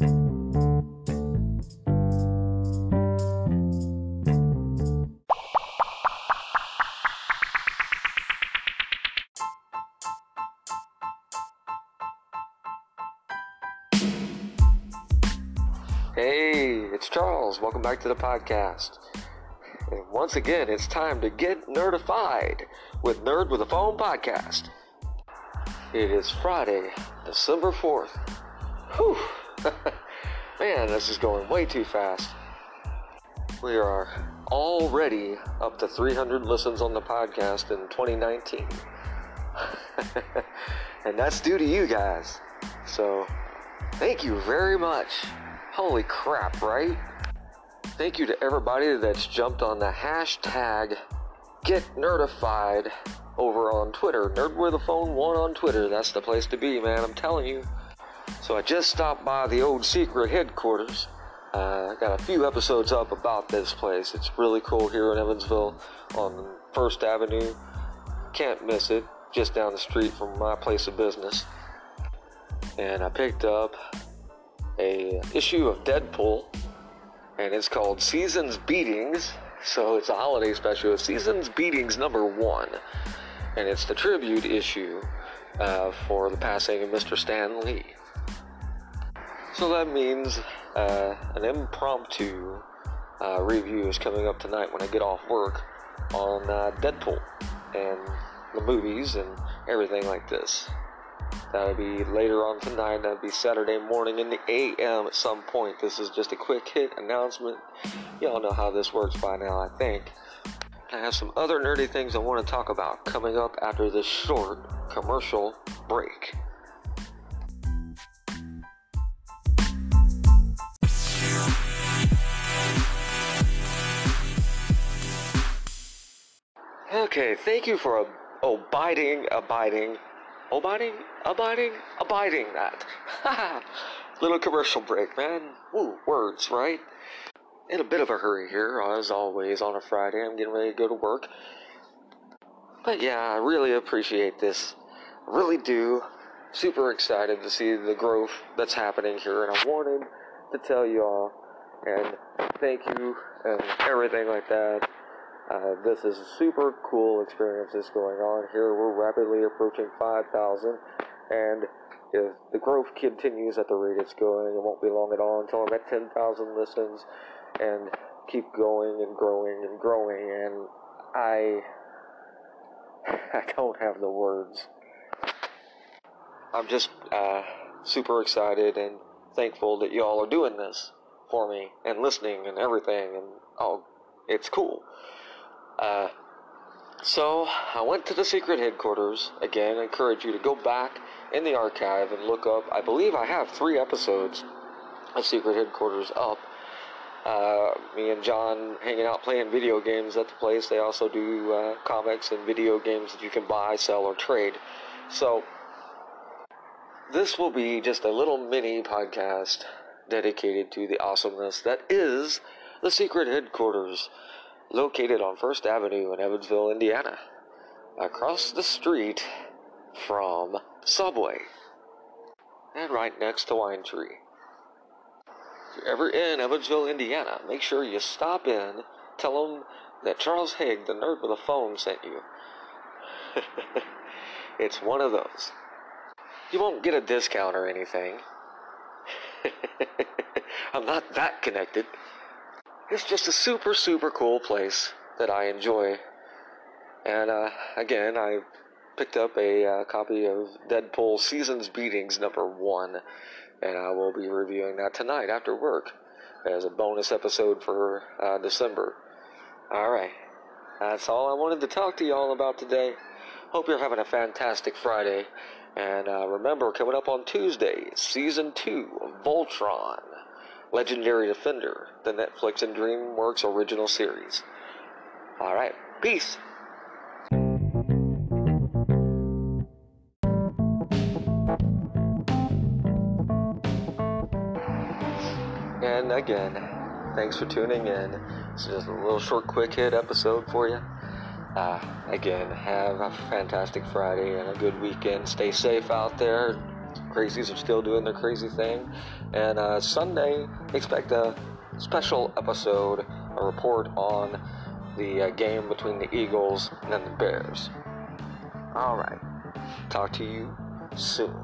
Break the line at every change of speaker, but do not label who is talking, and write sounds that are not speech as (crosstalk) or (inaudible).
Hey, it's Charles. Welcome back to the podcast. And once again, it's time to get nerdified with Nerd with a Phone podcast. It is Friday, December 4th. Whew. (laughs) Man, this is going way too fast. We are already up to 300 listens on the podcast in 2019. (laughs) and that's due to you guys. So, thank you very much. Holy crap, right? Thank you to everybody that's jumped on the hashtag Get Nerdified over on Twitter. Nerd with a phone one on Twitter. That's the place to be, man. I'm telling you. So I just stopped by the old secret headquarters. Uh, I got a few episodes up about this place. It's really cool here in Evansville on First Avenue. Can't miss it. Just down the street from my place of business. And I picked up a issue of Deadpool, and it's called Seasons Beatings. So it's a holiday special. Seasons Beatings number one, and it's the tribute issue uh, for the passing of Mr. Stan Lee. So that means uh, an impromptu uh, review is coming up tonight when I get off work on uh, Deadpool and the movies and everything like this. That'll be later on tonight. That'll be Saturday morning in the AM at some point. This is just a quick hit announcement. Y'all know how this works by now, I think. I have some other nerdy things I want to talk about coming up after this short commercial break. Okay, thank you for abiding, abiding, abiding, abiding, abiding that. (laughs) Little commercial break, man. Woo, words, right? In a bit of a hurry here, as always, on a Friday. I'm getting ready to go to work. But yeah, I really appreciate this. I really do. Super excited to see the growth that's happening here, and I wanted to tell you all and thank you and everything like that. Uh, this is a super cool experience that's going on here. We're rapidly approaching 5,000, and if the growth continues at the rate it's going, it won't be long at all until I'm at 10,000 listens, and keep going and growing and growing. And I, (laughs) I don't have the words. I'm just uh, super excited and thankful that y'all are doing this for me and listening and everything, and oh, it's cool. Uh, so I went to the secret headquarters again. I encourage you to go back in the archive and look up. I believe I have three episodes of secret headquarters up. Uh, me and John hanging out playing video games at the place. They also do uh, comics and video games that you can buy, sell, or trade. So this will be just a little mini podcast dedicated to the awesomeness that is the secret headquarters located on First Avenue in Evansville, Indiana, across the street from Subway, and right next to Wine Tree. If you're ever in Evansville, Indiana, make sure you stop in, tell them that Charles Haig, the nerd with a phone, sent you. (laughs) it's one of those. You won't get a discount or anything. (laughs) I'm not that connected. It's just a super, super cool place that I enjoy. And uh, again, I picked up a uh, copy of Deadpool Seasons Beatings number one, and I will be reviewing that tonight after work as a bonus episode for uh, December. Alright, that's all I wanted to talk to y'all about today. Hope you're having a fantastic Friday. And uh, remember, coming up on Tuesday, Season 2 of Voltron, Legendary Defender, the Netflix and DreamWorks original series. Alright, peace! And again, thanks for tuning in. This is just a little short, quick hit episode for you. Uh, again, have a fantastic Friday and a good weekend. Stay safe out there. crazies are still doing their crazy thing. And uh, Sunday, expect a special episode, a report on the uh, game between the Eagles and the Bears. All right. Talk to you soon.